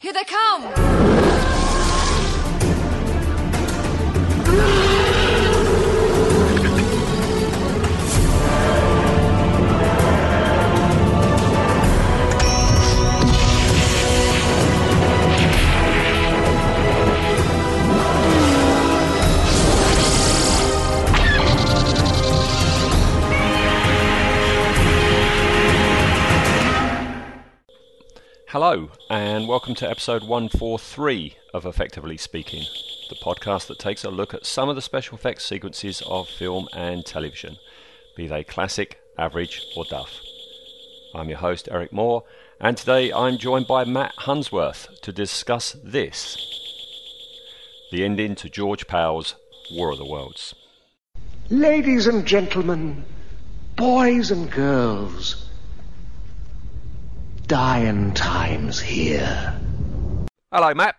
Here they come! Hello, and welcome to episode 143 of Effectively Speaking, the podcast that takes a look at some of the special effects sequences of film and television, be they classic, average, or duff. I'm your host, Eric Moore, and today I'm joined by Matt Hunsworth to discuss this the ending to George Pal's War of the Worlds. Ladies and gentlemen, boys and girls, dying times here. Hello, Matt.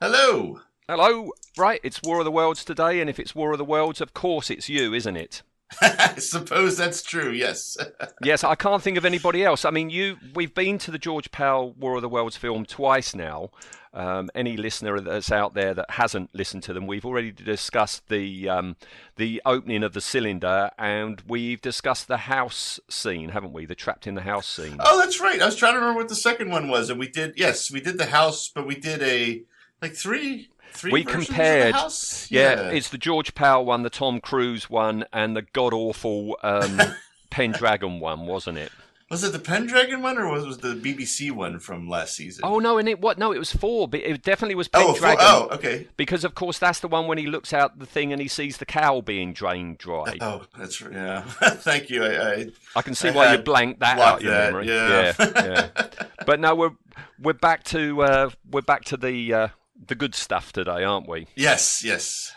Hello. Hello. Right, it's War of the Worlds today, and if it's War of the Worlds, of course it's you, isn't it? I suppose that's true. Yes. Yes, I can't think of anybody else. I mean, you we've been to the George Pal War of the Worlds film twice now. Um, any listener that's out there that hasn't listened to them, we've already discussed the um, the opening of the cylinder, and we've discussed the house scene, haven't we? The trapped in the house scene. oh, that's right. I was trying to remember what the second one was, and we did. Yes, we did the house, but we did a like three. Three we versions of the compared, house? yeah, it's the George Pal one, the Tom Cruise one, and the god awful um, Pendragon one, wasn't it? was it the Pendragon one or was was the BBC one from last season? Oh no, and it what? No, it was four. But it definitely was oh, for- Pendragon. oh, okay. Because of course that's the one when he looks out the thing and he sees the cow being drained dry. Oh, that's. Yeah. Thank you. I, I I can see I why you had blanked that blocked out your that, memory. yeah. yeah, yeah. But now we're we're back to uh, we're back to the uh, the good stuff today, aren't we? yes, yes.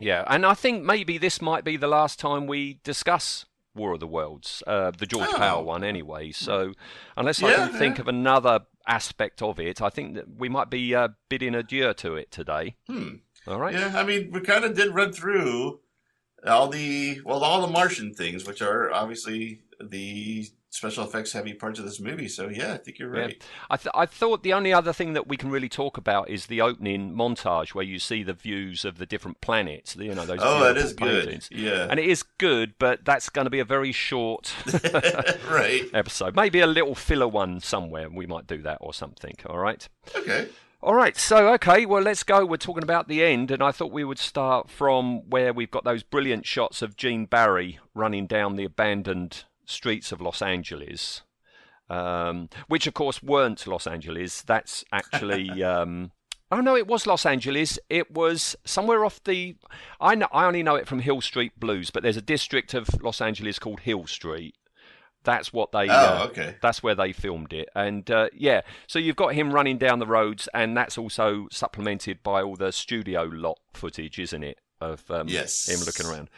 Yeah, and I think maybe this might be the last time we discuss War of the Worlds, uh, the George Oh. Pal one, anyway. So unless I Yeah, can think of another aspect of it, I think that we might be uh, bidding adieu to it today. Hmm. All right. Yeah, I mean, we kind of did run through all the well, all the Martian things, which are obviously the special effects heavy parts of this movie. So yeah, I think you're Yeah. right. I, th- I thought the only other thing that we can really talk about is the opening montage where you see the views of the different planets. You know those. Oh, that is is good. Yeah. And it is good, but that's going to be a very short right. episode. Maybe a little filler one somewhere. We might do that or something. All right. Okay. All right. So okay. Well, let's go. We're talking about the end, and I thought we would start from where we've got those brilliant shots of Gene Barry running down the abandoned streets of Los Angeles. Um, which of course weren't Los Angeles. That's actually um, oh no, it was Los Angeles. It was somewhere off the. I know, I only know it from Hill Street Blues, but there's a district of Los Angeles called Hill Street. That's what they. Oh, uh, okay. That's where they filmed it, and uh, yeah. So you've got him running down the roads, and that's also supplemented by all the studio lot footage, isn't it? Of um, Yes. him looking around.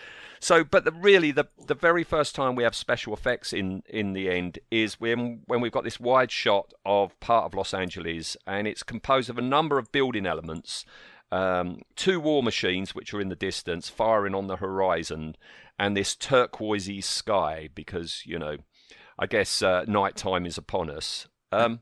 So, but the, really, the the very first time we have special effects in in the end is when when we've got this wide shot of part of Los Angeles, and it's composed of a number of building elements. Um, two war machines, which are in the distance, firing on the horizon, and this turquoisey sky, because you know, I guess uh, night time is upon us. Um,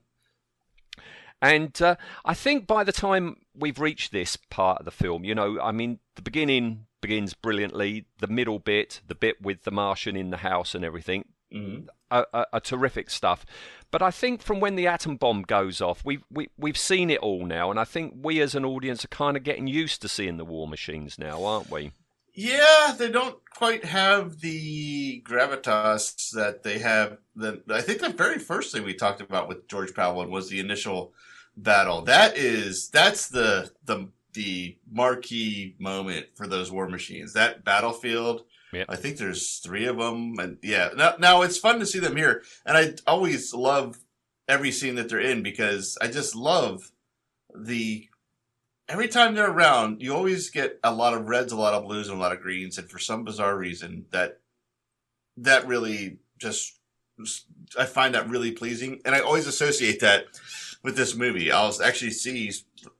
and uh, I think by the time we've reached this part of the film, you know, I mean, the beginning begins brilliantly. The middle bit, the bit with the Martian in the house and everything, mm-hmm. are, are terrific stuff. But I think from when the atom bomb goes off, we've we, we've seen it all now, and I think we as an audience are kind of getting used to seeing the war machines now, aren't we? Yeah, they don't quite have the gravitas that they have. The I think the very first thing we talked about with George Pal was the initial battle. That is that's the the the marquee moment for those war machines. That battlefield. Yep. I think there's three of them, and yeah. Now, now it's fun to see them here, and I always love every scene that they're in because I just love the every time they're around, you always get a lot of reds, a lot of blues, and a lot of greens. And for some bizarre reason, that that really just I find that really pleasing, and I always associate that with this movie. I'll actually see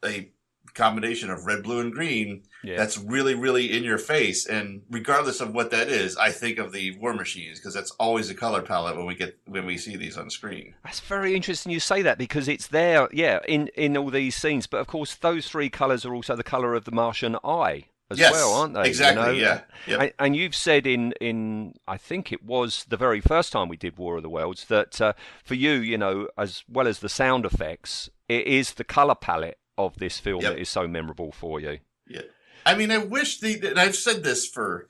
a combination of red, blue, and green Yeah. that's really, really in your face. And regardless of what that is, I think of the War Machines because that's always the color palette when we get when we see these on screen. That's very interesting you say that because it's there, yeah, in, in all these scenes. But of course, those three colours are also the colour of the Martian eye as Yes, well, aren't they? you exactly, know? yeah, yep. And, and you've said in, in, I think it was the very first time we did War of the Worlds, that uh, for you, you know, as well as the sound effects, it is the colour palette of this film Yep. that is so memorable for you. Yeah. I mean, I wish the, and I've said this for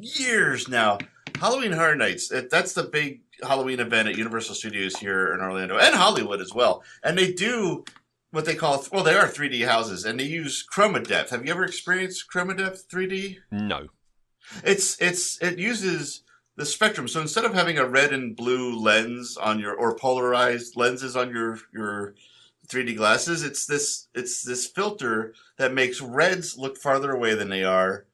years now. Halloween Horror Nights, that's the big Halloween event at Universal Studios here in Orlando and Hollywood as well. And they do what they call, well, they are 3D houses and they use chroma depth. Have you ever experienced chroma depth 3D? No. It's, it's, it uses the spectrum. So instead of having a red and blue lens on your, or polarized lenses on your, your 3D glasses, it's this, it's this filter that makes reds look farther away than they are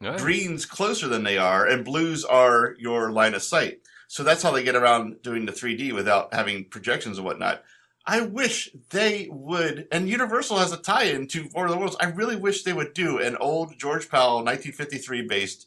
No. greens closer than they are, and blues are your line of sight. So that's how they get around doing the 3D without having projections and whatnot. I wish they would, and Universal has a tie-in to War of the Worlds. I really wish they would do an old George Pal 1953 based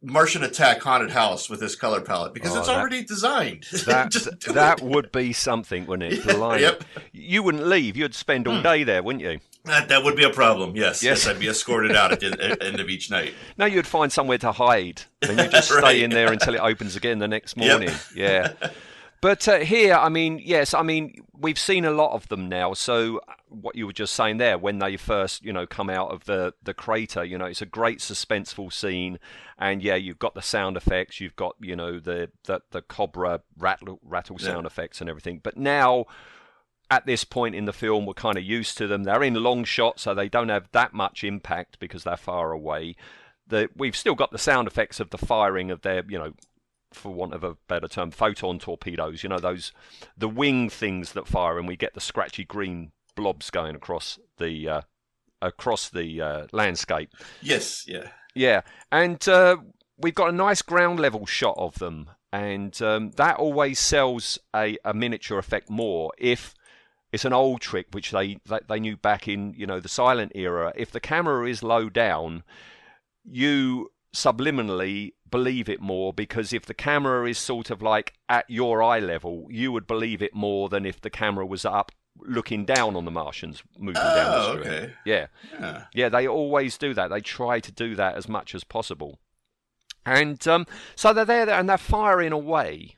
Martian Attack haunted house with this color palette because Oh, it's that- already designed. That that would be something, wouldn't it? Yeah, yep. Hmm. You wouldn't leave. You'd spend all day there, wouldn't you? That, that would be a problem. Yes, Yes. yes, I'd be escorted out at the end of each night. No, you'd find somewhere to hide, and you just stay in there until it opens again the next Yep. morning. Yeah. But uh, here, I mean, yes, I mean, we've seen a lot of them now. So what you were just saying there, when they first, you know, come out of the the crater, you know, it's a great suspenseful scene, and yeah, you've got the sound effects, you've got, you know, the the, the cobra rattle rattle sound effects and everything. But now at this point in the film, we're kind of used to them. They're in long shot, so they don't have that much impact because they're far away. The, we've still got the sound effects of the firing of their, you know, for want of a better term, photon torpedoes. You know, those the wing things that fire, and we get the scratchy green blobs going across the uh, across the uh, landscape. Yes, yeah. Yeah, and uh, we've got a nice ground level shot of them, and um, that always sells a, a miniature effect more if it's an old trick which they, they they knew back in you know the silent era. If the camera is low down, you subliminally believe it more because if the camera is sort of like at your eye level, you would believe it more than if the camera was up looking down on the Martians moving down the Oh, street. okay. Yeah. Yeah. Yeah, they always do that. They try to do that as much as possible. And um, so they're there and they're firing away.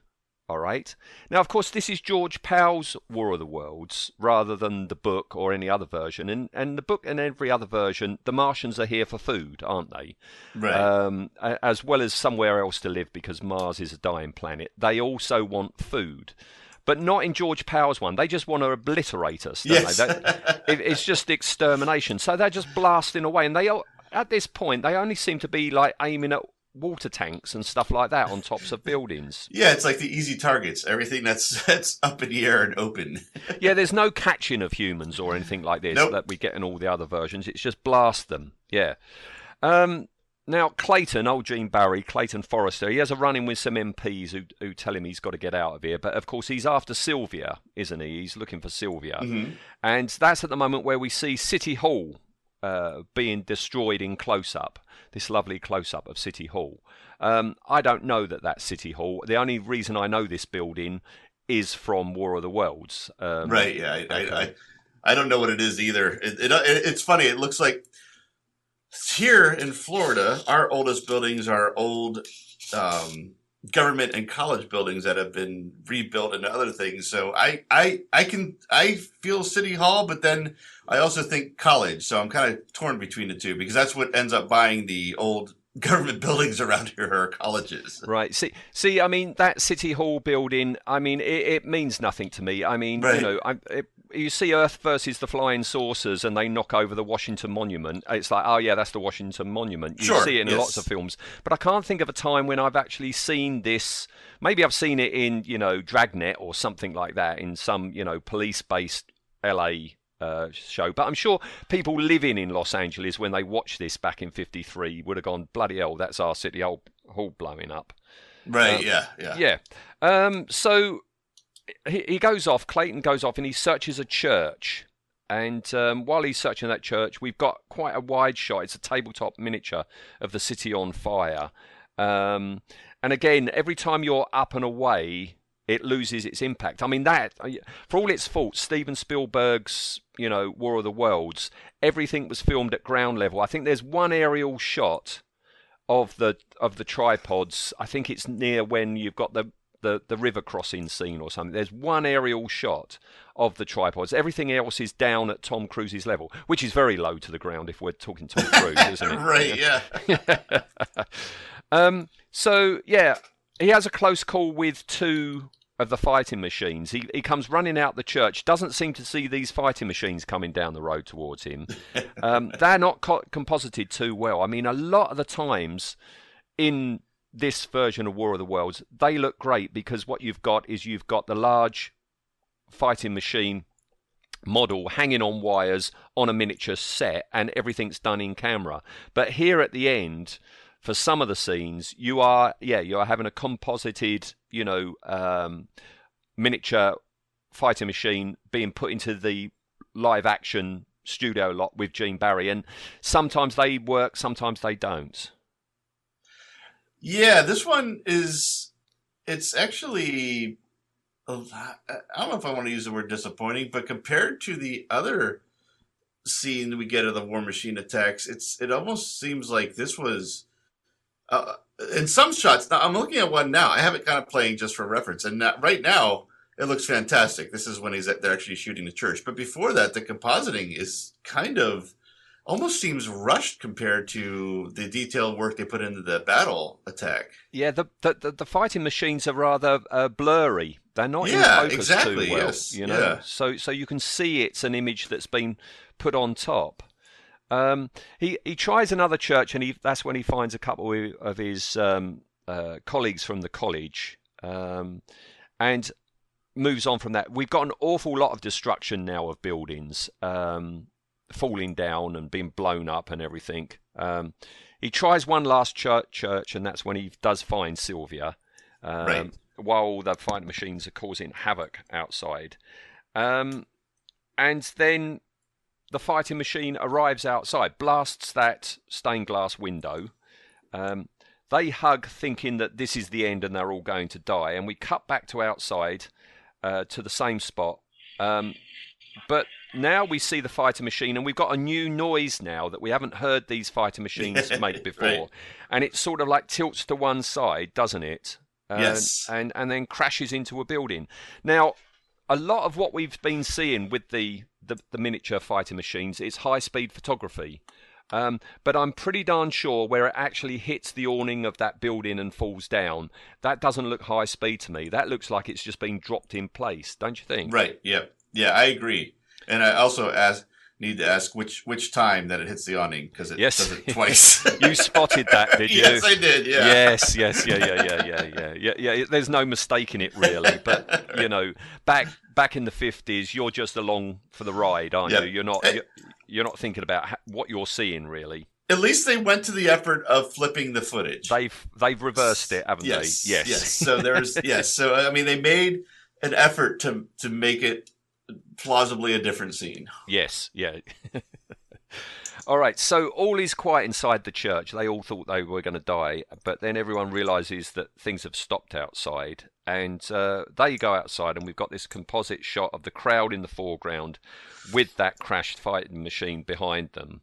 All right. Now, of course, this is George Pal's War of the Worlds rather than the book or any other version. And, and the book and every other version, the Martians are here for food, aren't they? Right. Um, as well as somewhere else to live because Mars is a dying planet. They also want food. But not in George Pal's one. They just want to obliterate us, don't Yes. they? That- it, it's just extermination. So they're just blasting away, and they all- at this point they only seem to be like aiming at water tanks and stuff like that on tops of buildings. Yeah, it's like the easy targets. Everything that's that's up in the air and open. Yeah, there's no catching of humans or anything like this Nope. that we get in all the other versions. It's just blast them. Yeah. Um, now Clayton, old Gene Barry, Clayton Forrester, he has a run in with some MPs who who tell him he's got to get out of here. But of course, he's after Sylvia, isn't he? He's looking for Sylvia, Mm-hmm. and that's at the moment where we see City Hall uh, being destroyed in close up. This lovely close up of City Hall. Um, I don't know that that's City Hall. The only reason I know this building is from War of the Worlds. Um, right. Yeah. I, okay. I, I I don't know what it is either. It, it, it it's funny. It looks like here in Florida, our oldest buildings are old um, government and college buildings that have been rebuilt into other things. So I I I can I feel City Hall, but then I also think college. So I'm kind of torn between the two because that's what ends up buying the old government buildings around here are colleges. Right. See, see. I mean, that City Hall building. I mean, it, it means nothing to me. I mean, you know, I, it, you see Earth versus the flying saucers, and they knock over the Washington Monument. It's like, oh yeah, that's the Washington Monument. You Sure, see it in yes. lots of films, but I can't think of a time when I've actually seen this. Maybe I've seen it in, you know, Dragnet or something like that in some, you know, police-based LA uh, show. But I'm sure people living in Los Angeles when they watched this back in '53 would have gone, bloody hell, that's our city hall, hall blowing up. Right. yeah. Yeah. Yeah. Um, so he, goes off, Clayton goes off and he searches a church. And um, while he's searching that church, we've got quite a wide shot. It's a tabletop miniature of the city on fire. Um, and again, every time you're up and away, it loses its impact. I mean, that for all its faults, Steven Spielberg's you know War of the Worlds, everything was filmed at ground level. I think there's one aerial shot of the of the tripods. I think it's near when you've got the the, the river crossing scene or something. There's one aerial shot of the tripods. Everything else is down at Tom Cruise's level, which is very low to the ground if we're talking Tom Cruise, isn't it? right, yeah. um, so yeah, he has a close call with two of the fighting machines. He, he comes running out the church, doesn't seem to see these fighting machines coming down the road towards him. Um, they're not co- composited too well. I mean, a lot of the times in this version of War of the Worlds, they look great because what you've got is you've got the large fighting machine model hanging on wires on a miniature set and everything's done in camera. But here at the end, for some of the scenes, you are yeah you are having a composited you know um, miniature fighting machine being put into the live action studio lot with Gene Barry, and sometimes they work, sometimes they don't. Yeah, this one is it's actually a lot, I don't know if I want to use the word disappointing, but compared to the other scene we get of the War Machine attacks, it's it almost seems like this was uh, in some shots. Now I'm looking at one now. I have it kind of playing just for reference, and now, right now it looks fantastic. This is when he's at, they're actually shooting the church. But before that, the compositing is kind of almost seems rushed compared to the detailed work they put into the battle attack. Yeah, the the, the fighting machines are rather uh, blurry. They're not yeah, in focus exactly, too well. Yes, you know, yeah. so so you can see it's an image that's been put on top. Um, he he tries another church, and he that's when he finds a couple of his um, uh, colleagues from the college, um, and moves on from that. We've got an awful lot of destruction now of buildings um, falling down and being blown up and everything. Um, he tries one last church, church, and that's when he does find Sylvia. Um, right. While the fighting machines are causing havoc outside, and then the fighting machine arrives outside, blasts that stained glass window. Um, they hug, thinking that this is the end and they're all going to die. And we cut back to outside uh, to the same spot. Um, but now we see the fighter machine, and we've got a new noise now that we haven't heard these fighter machines make before. right. And it sort of like tilts to one side, doesn't it? Uh, yes. And, and then crashes into a building. Now, a lot of what we've been seeing with the the, the miniature fighting machines is high speed photography. Um, but I'm pretty darn sure where it actually hits the awning of that building and falls down, that doesn't look high speed to me. That looks like it's just been dropped in place, don't you think? Right. Yeah. Yeah, I agree. And I also ask need to ask which which time that it hits the awning because it Yes. does it twice. You spotted that, did you? yes, I did. Yeah. Yes, yes, yeah, yeah, yeah, yeah, yeah, yeah, yeah. There's no mistaking it, really. But you know, back back in the fifties, you're just along for the ride, aren't Yeah. you? You're not Eh. you're, you're not thinking about what you're seeing, really. At least they went to the effort of flipping the footage. They've they've reversed it, haven't yes. they? Yes. Yes. So there's yes. So I mean, they made an effort to to make it plausibly a different scene. Yes, yeah. all right, so all is quiet inside the church. They all thought they were going to die, but then everyone realizes that things have stopped outside, and uh, they go outside, and we've got this composite shot of the crowd in the foreground with that crashed fighting machine behind them.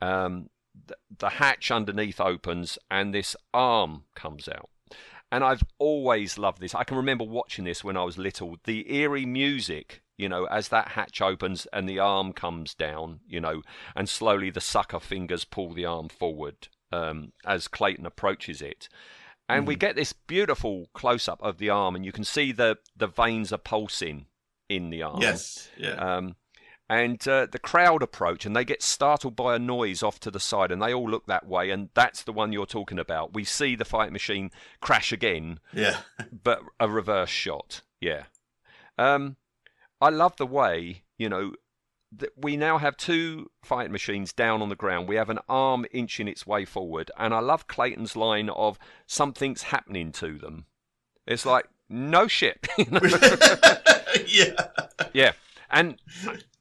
Um, th- the hatch underneath opens, and this arm comes out. And I've always loved this. I can remember watching this when I was little. The eerie music, you know, as that hatch opens and the arm comes down, you know, and slowly the sucker fingers pull the arm forward um, as Clayton approaches it. And we get this beautiful close up of the arm, and you can see the, the veins are pulsing in the arm. Yes. Yeah. Um, and uh, the crowd approach and they get startled by a noise off to the side and they all look that way and that's the one you're talking about we see the fight machine crash again yeah. but a reverse shot yeah um, i love the way you know that we now have two fighting machines down on the ground we have an arm inching its way forward and i love clayton's line of something's happening to them it's like no shit yeah. Yeah, and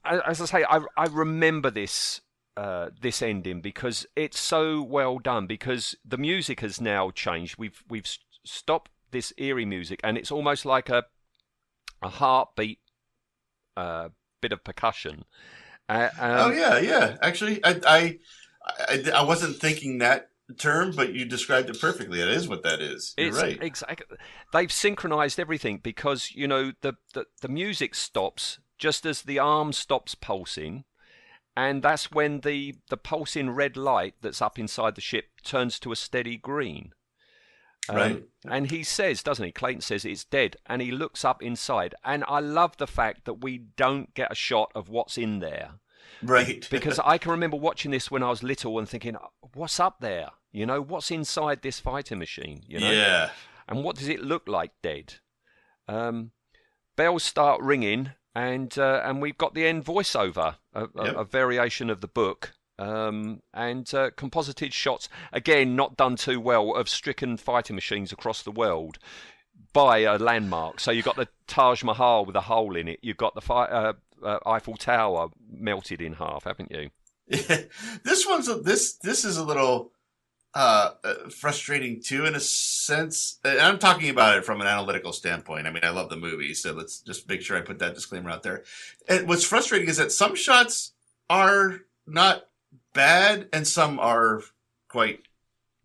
as I say, I I remember this uh, this ending because it's so well done. Because the music has now changed. We've we've stopped this eerie music, and it's almost like a a heartbeat uh, bit of percussion. Uh, um, oh yeah, yeah. Actually, I, I, I, I wasn't thinking that term, but you described it perfectly. It is what that is. You're it's right. Exactly. They've synchronized everything because you know the, the the music stops just as the arm stops pulsing, and that's when the the pulsing red light that's up inside the ship turns to a steady green. Um, And he says, doesn't he? Clayton says it's dead, and he looks up inside. And I love the fact that we don't get a shot of what's in there right. because I can remember watching this when I was little and thinking, what's up there? You know, what's inside this fighting machine? You know, yeah. and what does it look like dead? Um, bells start ringing, and uh, and we've got the end voiceover, a, a, a variation of the book, um, and uh, composited shots again, not done too well, of stricken fighting machines across the world by a landmark. So you've got the Taj Mahal with a hole in it. You've got the fi- uh, uh, Eiffel Tower melted in half, haven't you? this one's a, this this is a little uh, uh, frustrating too, in a sense. And I'm talking about it from an analytical standpoint. I mean, I love the movie, so let's just make sure I put that disclaimer out there. And what's frustrating is that some shots are not bad, and some are quite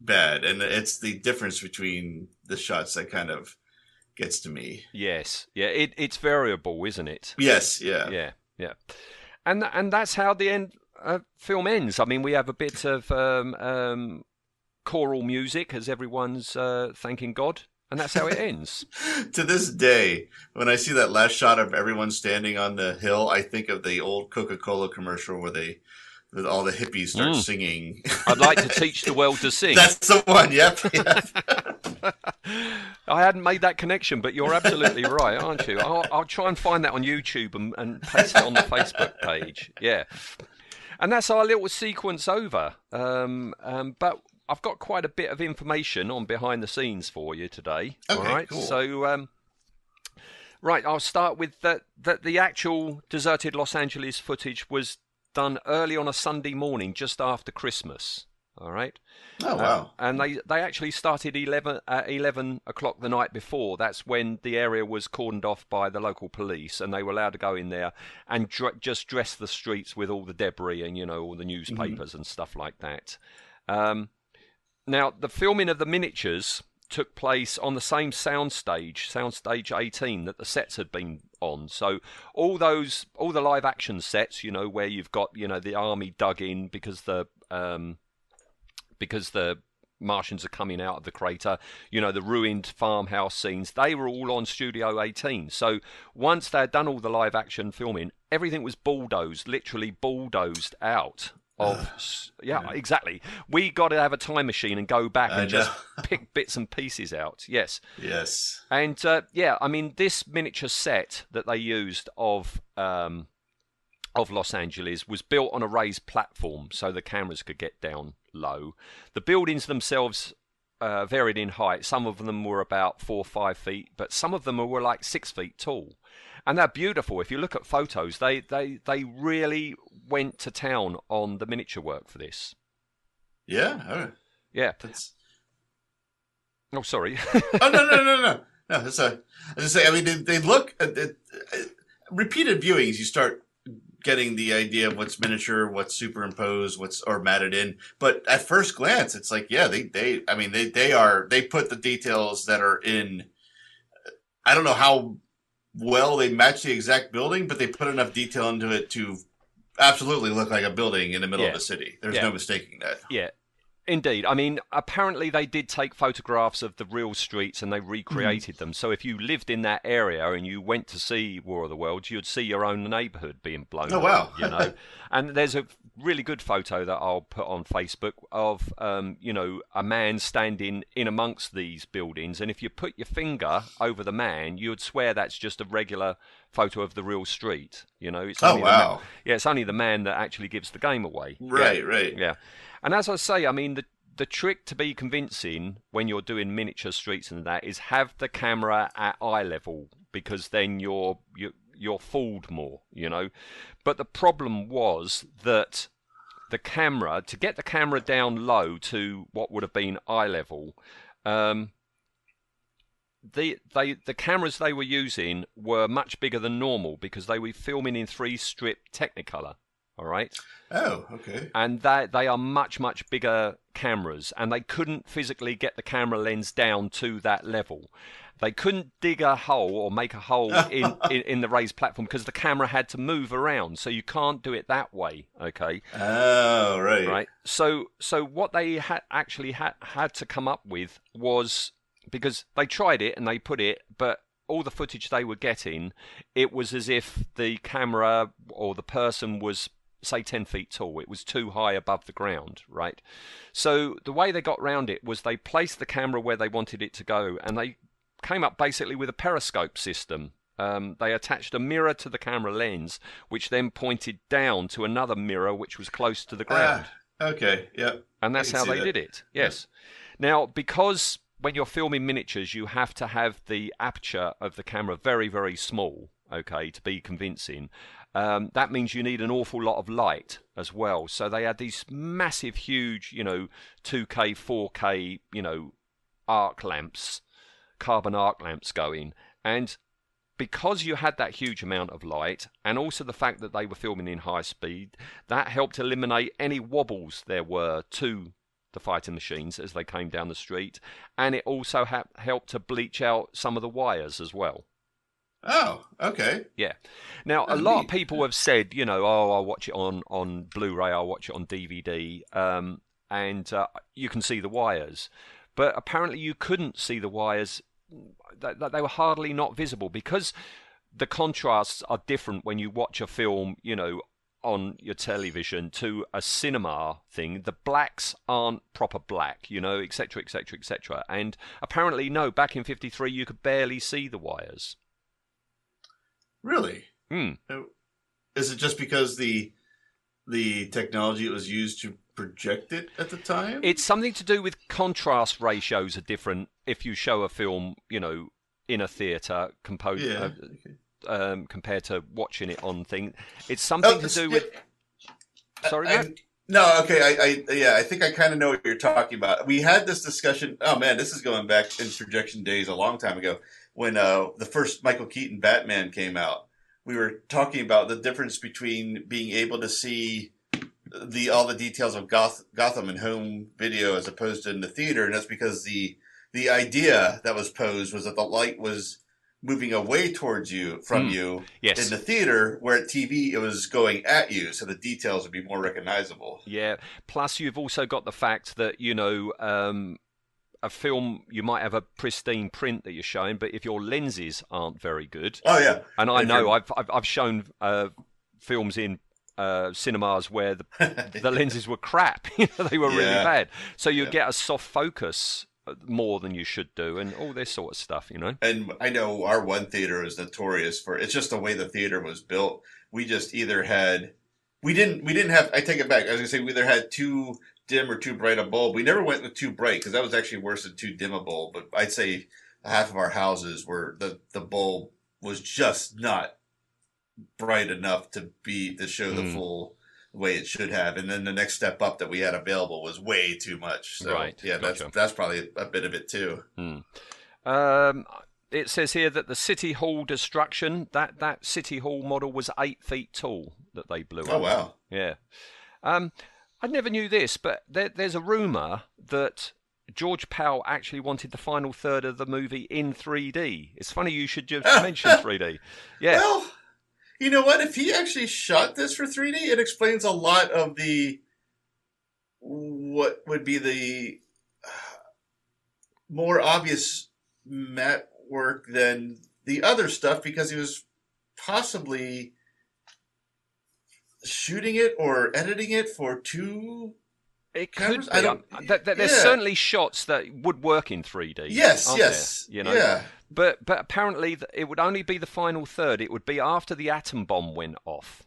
bad, and it's the difference between the shots that kind of gets to me. Yes, yeah. It, it's variable, isn't it? Yes, yeah, yeah, yeah. And and that's how the end uh, film ends. I mean, we have a bit of um, um, choral music as everyone's uh, thanking God, and that's how it ends. to this day, when I see that last shot of everyone standing on the hill, I think of the old Coca-Cola commercial where they, with all the hippies start Mm. singing. I'd like to teach the world to sing. That's the one. Yep. yep. I hadn't made that connection, but you're absolutely right, aren't you? I'll, I'll try and find that on YouTube and, and paste it on the Facebook page. Yeah. And that's our little sequence over. Um, um, but I've got quite a bit of information on behind the scenes for you today. all Okay, right. cool. So, um, right, I'll start with that. That the actual deserted Los Angeles footage was done early on a Sunday morning, just after Christmas. All right. Oh Uh, wow. and they they actually started 11 at 11 o'clock the night before. That's when the area was cordoned off by the local police, and they were allowed to go in there and dr- just dress the streets with all the debris and you know all the newspapers and stuff like that. Um, now the filming of the miniatures took place on the same soundstage, soundstage 18 that the sets had been on. So all those all the live action sets, you know, where you've got you know the army dug in because the um, because the Martians are coming out of the crater, you know, the ruined farmhouse scenes, they were all on Studio 18. So once they had done all the live action filming, everything was bulldozed, literally bulldozed out. Of s- yeah, exactly. We got to have a time machine and go back and just pick bits and pieces out. Yes, Yes. and uh, yeah, I mean, this miniature set that they used of um, of Los Angeles was built on a raised platform, so the cameras could get down low. The buildings themselves uh, varied in height. Some of them were about four or five feet, but some of them were like six feet tall, and they're beautiful. If you look at photos, they they they really went to town on the miniature work for this. Yeah. right. Yeah. That's. Oh, sorry. Oh no no no no no. A. I just say. I mean, they, they look. Uh, uh, uh, repeated viewings, you start getting the idea of what's miniature, what's superimposed, what's or matted in. But at first glance, it's like, yeah, they they. I mean, they they are they put the details that are in. I don't know how well they match the exact building, but they put enough detail into it to absolutely look like a building in the middle Yeah. of a city. There's Yeah. no mistaking that. Yeah, indeed. I mean, apparently they did take photographs of the real streets and they recreated them. So if you lived in that area and you went to see War of the Worlds, you'd see your own neighbourhood being blown. Oh, up, wow. You know, and there's a really good photo that I'll put on Facebook of, um, you know, a man standing in amongst these buildings, and if you put your finger over the man, you'd swear that's just a regular photo of the real street. You know, it's Oh, only the ma- wow. yeah, it's only the man that actually gives the game away. Yeah. Right, right. Yeah, and as I say, I mean the the trick to be convincing when you're doing miniature streets and that is have the camera at eye level because then you're you you're fooled more, you know. But the problem was that the camera to get the camera down low to what would have been eye level. Um, the they the cameras they were using were much bigger than normal because they were filming in three strip Technicolor. All right, Oh, okay. and that they are much much bigger cameras, and they couldn't physically get the camera lens down to that level. They couldn't dig a hole or make a hole in, in, in the raised platform because the camera had to move around, so you can't do it that way. Okay, Oh, right. right? So so what they had actually had had to come up with was because they tried it and they put it, but all the footage they were getting, it was as if the camera or the person was say 10 feet tall. It was too high above the ground, right? So the way they got round it was they placed the camera where they wanted it to go and they came up basically with a periscope system. Um, they attached a mirror to the camera lens, which then pointed down to another mirror which was close to the ground. Ah, okay. Yep. and that's how they that. did it. Yes. Now, because when you're filming miniatures, you have to have the aperture of the camera very, very small, okay, to be convincing. Um, that means you need an awful lot of light as well. So they had these massive, huge, you know, 2K, 4K, you know, arc lamps, carbon arc lamps going. And because you had that huge amount of light, and also the fact that they were filming in high speed, that helped eliminate any wobbles there were to the fighting machines as they came down the street, and it also ha- helped to bleach out some of the wires as well. Oh, okay. Yeah. Now, a lot of people have said, you know, oh, I'll watch it on, on Blu-ray, I'll watch it on DVD, um, and uh, you can see the wires. But apparently, you couldn't see the wires; that they were hardly not visible because the contrasts are different when you watch a film, you know, on your television to a cinema thing. The blacks aren't proper black, you know, etc., etc., etc. And apparently, no, back in '53, you could barely see the wires. Really? Hmm. Is it just because the the technology it was used to project it at the time? It's something to do with contrast ratios are different if you show a film, you know, in a theatre composed yeah. uh, um, compared to watching it on thing. It's something Oh, to do yeah. with. Sorry, I- no, okay. I, I yeah, I think I kind of know what you're talking about. We had this discussion. Oh man, this is going back in projection days a long time ago when uh, the first Michael Keaton Batman came out. We were talking about the difference between being able to see the all the details of Goth, Gotham in home video as opposed to in the theater, and that's because the the idea that was posed was that the light was moving away towards you from Hmm. you Yes. in the theater, where at TV it was going at you, so the details would be more recognizable. Yeah. Plus, you've also got the fact that you know um, a film you might have a pristine print that you're showing, but if your lenses aren't very good, Oh yeah, and I If know I've I've, I've shown uh, films in. Uh, cinemas where the the lenses were crap, you know, they were really bad. So you Yeah. get a soft focus uh, more than you should do, and all this sort of stuff, you know. and I know our one theater is notorious for it's just the way the theater was built. We just either had we didn't we didn't have I take it back. I was gonna say we either had too dim or too bright a bulb. We never went with too bright because that was actually worse than too dim a bulb. But I'd say half of our houses were the the bulb was just not bright enough to be to show the Mm. full way it should have. And then the next step up that we had available was way too much. So Right, yeah, that's gotcha. that's probably a bit of it too. Um, it says here that the City Hall destruction, that, that City Hall model was eight feet tall that they blew Oh up. Oh wow. Yeah. Um, I never knew this, but there, there's a rumour that George Pal actually wanted the final third of the movie in 3D. It's funny you should just mention 3D. Yeah. Well, you know what? If he actually shot this for 3D, it explains a lot of the what would be the uh, more obvious matte work than the other stuff because he was possibly shooting it or editing it for two. It Cameras? could I don't- th- th- there's yeah. certainly shots that would work in 3D. Yes, yes, there? You know? yeah. But but apparently it would only be the final third. It would be after the atom bomb went off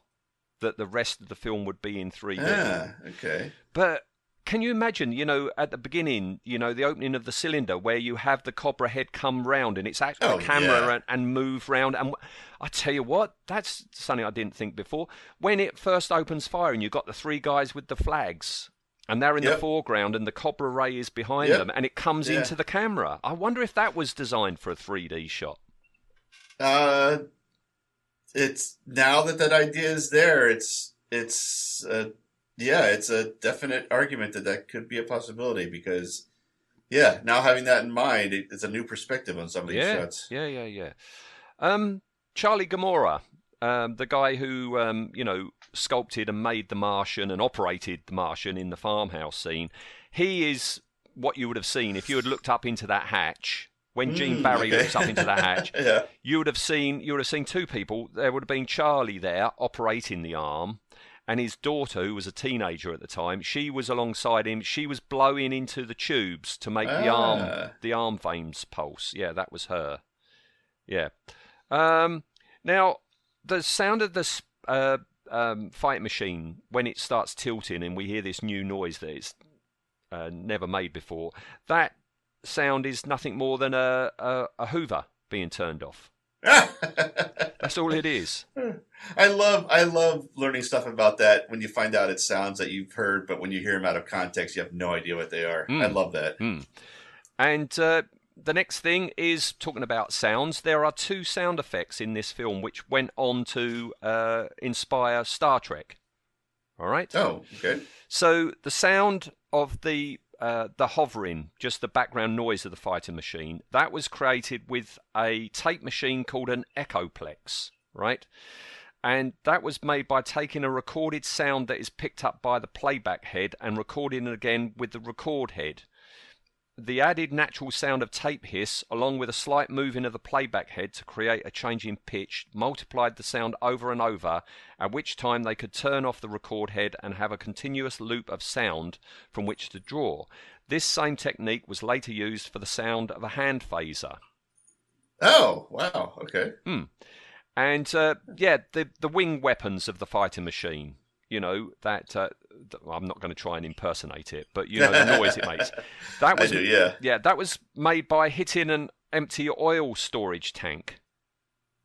that the rest of the film would be in 3D. Ah, okay. But can you imagine, you know, at the beginning, you know, the opening of the cylinder where you have the Cobra head come round and it's actually Oh, a camera yeah. and, and move round. And I tell you what, that's something I didn't think before. When it first opens fire and you've got the three guys with the flags and they're in the foreground and the Cobra ray is behind Yep. them and it comes Yeah. into the camera. I wonder if that was designed for a 3D shot. Uh, it's now that that idea is there. It's it's uh, yeah, it's a definite argument that that could be a possibility because yeah, now having that in mind, it, it's a new perspective on some of these yeah, shots. Yeah, yeah, yeah. Um, Charlie Gemora, um, the guy who um, you know sculpted and made the Martian and operated the Martian in the farmhouse scene. He is what you would have seen if you had looked up into that hatch. When Gene Mm, Barry okay. looks up into the hatch, yeah, you would have seen you would have seen two people. There would have been Charlie there operating the arm, and his daughter, who was a teenager at the time, she was alongside him. She was blowing into the tubes to make the arm Ah. the arm veins pulse. Yeah, that was her. Yeah. Um, now the sound of this uh, um, fight machine when it starts tilting and we hear this new noise that it's uh, never made before. That sound is nothing more than a, a, a Hoover being turned off. That's all it is. I love I love learning stuff about that when you find out it sounds that you've heard, but when you hear them out of context, you have no idea what they are. Mm. I love that. And uh, the next thing is talking about sounds. There are two sound effects in this film which went on to uh, inspire Star Trek. All right. Oh, okay. So the sound of the uh, the hovering, just the background noise of the fighting machine, that was created with a tape machine called an Echoplex, right? And that was made by taking a recorded sound that is picked up by the playback head and recording it again with the record head. The added natural sound of tape hiss, along with a slight moving of the playback head to create a change in pitch, multiplied the sound over and over, at which time they could turn off the record head and have a continuous loop of sound from which to draw. This same technique was later used for the sound of a hand phaser. Oh, wow. Okay. And uh, yeah, the the wing weapons of the fighting machine. You know that uh, I'm not going to try and impersonate it, but you know the noise it makes. That was do, yeah. yeah, that was made by hitting an empty oil storage tank,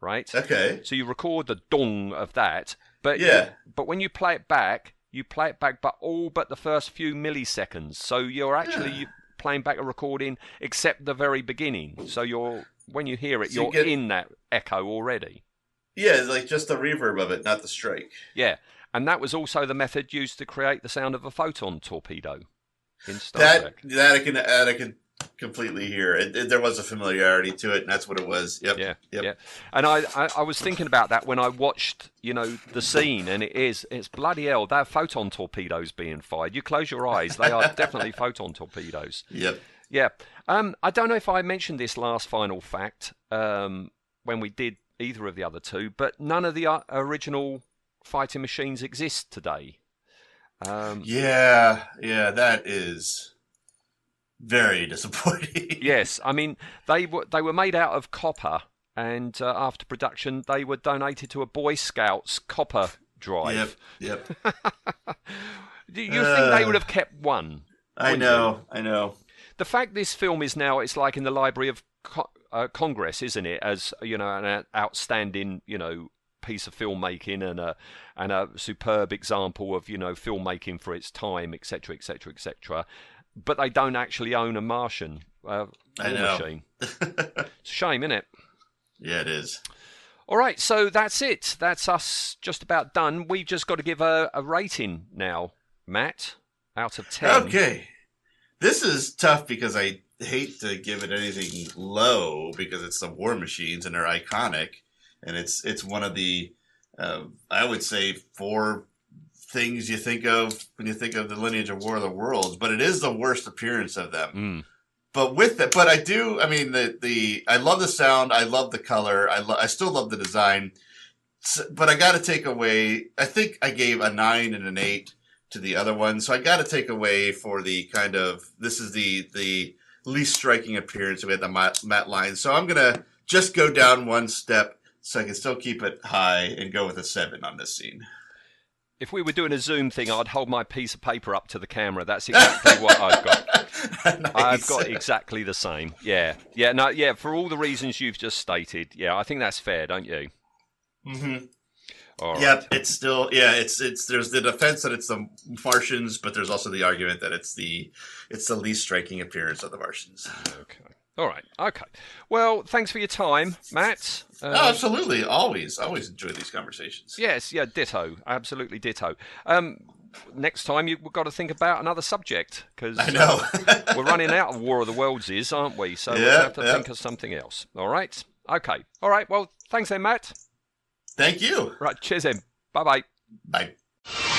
right? Okay. So you record the dong of that, but Yeah. but when you play it back, you play it back, but all but the first few milliseconds. So you're actually Yeah. playing back a recording, except the very beginning. So you're when you hear it, So you you're get- in that echo already. Yeah, like just the reverb of it, not the strike. Yeah, and that was also the method used to create the sound of a photon torpedo in Star that Trek. that I can that I can completely hear. It, it- there was a familiarity to it, and that's what it was. Yep. Yeah, Yep. yeah. And I, I, I was thinking about that when I watched, you know, the scene, and it is, it's bloody hell. They're photon torpedoes being fired. You close your eyes, they are definitely photon torpedoes. Yep. Yeah. Um, I don't know if I mentioned this last final fact um, when we did either of the other two, but none of the uh, original fighting machines exist today. Um, Yeah. Yeah. That is very disappointing. Yes, I mean they were they were made out of copper, and uh, after production they were donated to a Boy Scouts copper drive. Yep. Yep. Do you think they Uh, would have kept one? I know. I know. The fact this film is now it's like in the Library of Co- uh, Congress, isn't it? As you know, an outstanding you know piece of filmmaking and a and a superb example of you know filmmaking for its time, etc., etc., etc. But they don't actually own a Martian uh, I war know. machine. It's a shame, isn't it? Yeah, it is. All right, so that's it. That's us just about done. We've just got to give a, a rating now, Matt, out of 10. Okay. This is tough because I hate to give it anything low because it's the War Machines and they're iconic, and it's it's one of the uh, I would say four things you think of when you think of the lineage of War of the Worlds, but it is the worst appearance of them. Mm. But with it, but I do. I mean, the the I love the sound. I love the color. I lo- I still love the design. S- But I got to take away. I think I gave a nine and an eight to the other one, so I got to take away for the kind of this is the the least striking appearance we had the matte, matte line. So I'm gonna just go down one step so I can still keep it high and go with a seven on this scene. If we were doing a Zoom thing, I'd hold my piece of paper up to the camera. That's exactly what I've got. I've got exactly the same. Yeah, yeah, no, yeah. For all the reasons you've just stated, yeah, I think that's fair, don't you? Mm-hmm. All right. Yep, it's still yeah. It's it's there's the defense that it's the Martians, but there's also the argument that it's the it's the least striking appearance of the Martians. Okay. All right. Okay. Well, thanks for your time, Matt. Uh, oh, absolutely, always always enjoy these conversations. Yes, yeah, ditto. Absolutely ditto. Um, next time you've got to think about another subject because I know. we're running out of War of the Worlds, is aren't we? So we'll have to yeah. think of something else. All right. Okay. All right. Well, thanks then, Matt. Thank you. Right. Cheers then. Bye bye. Bye.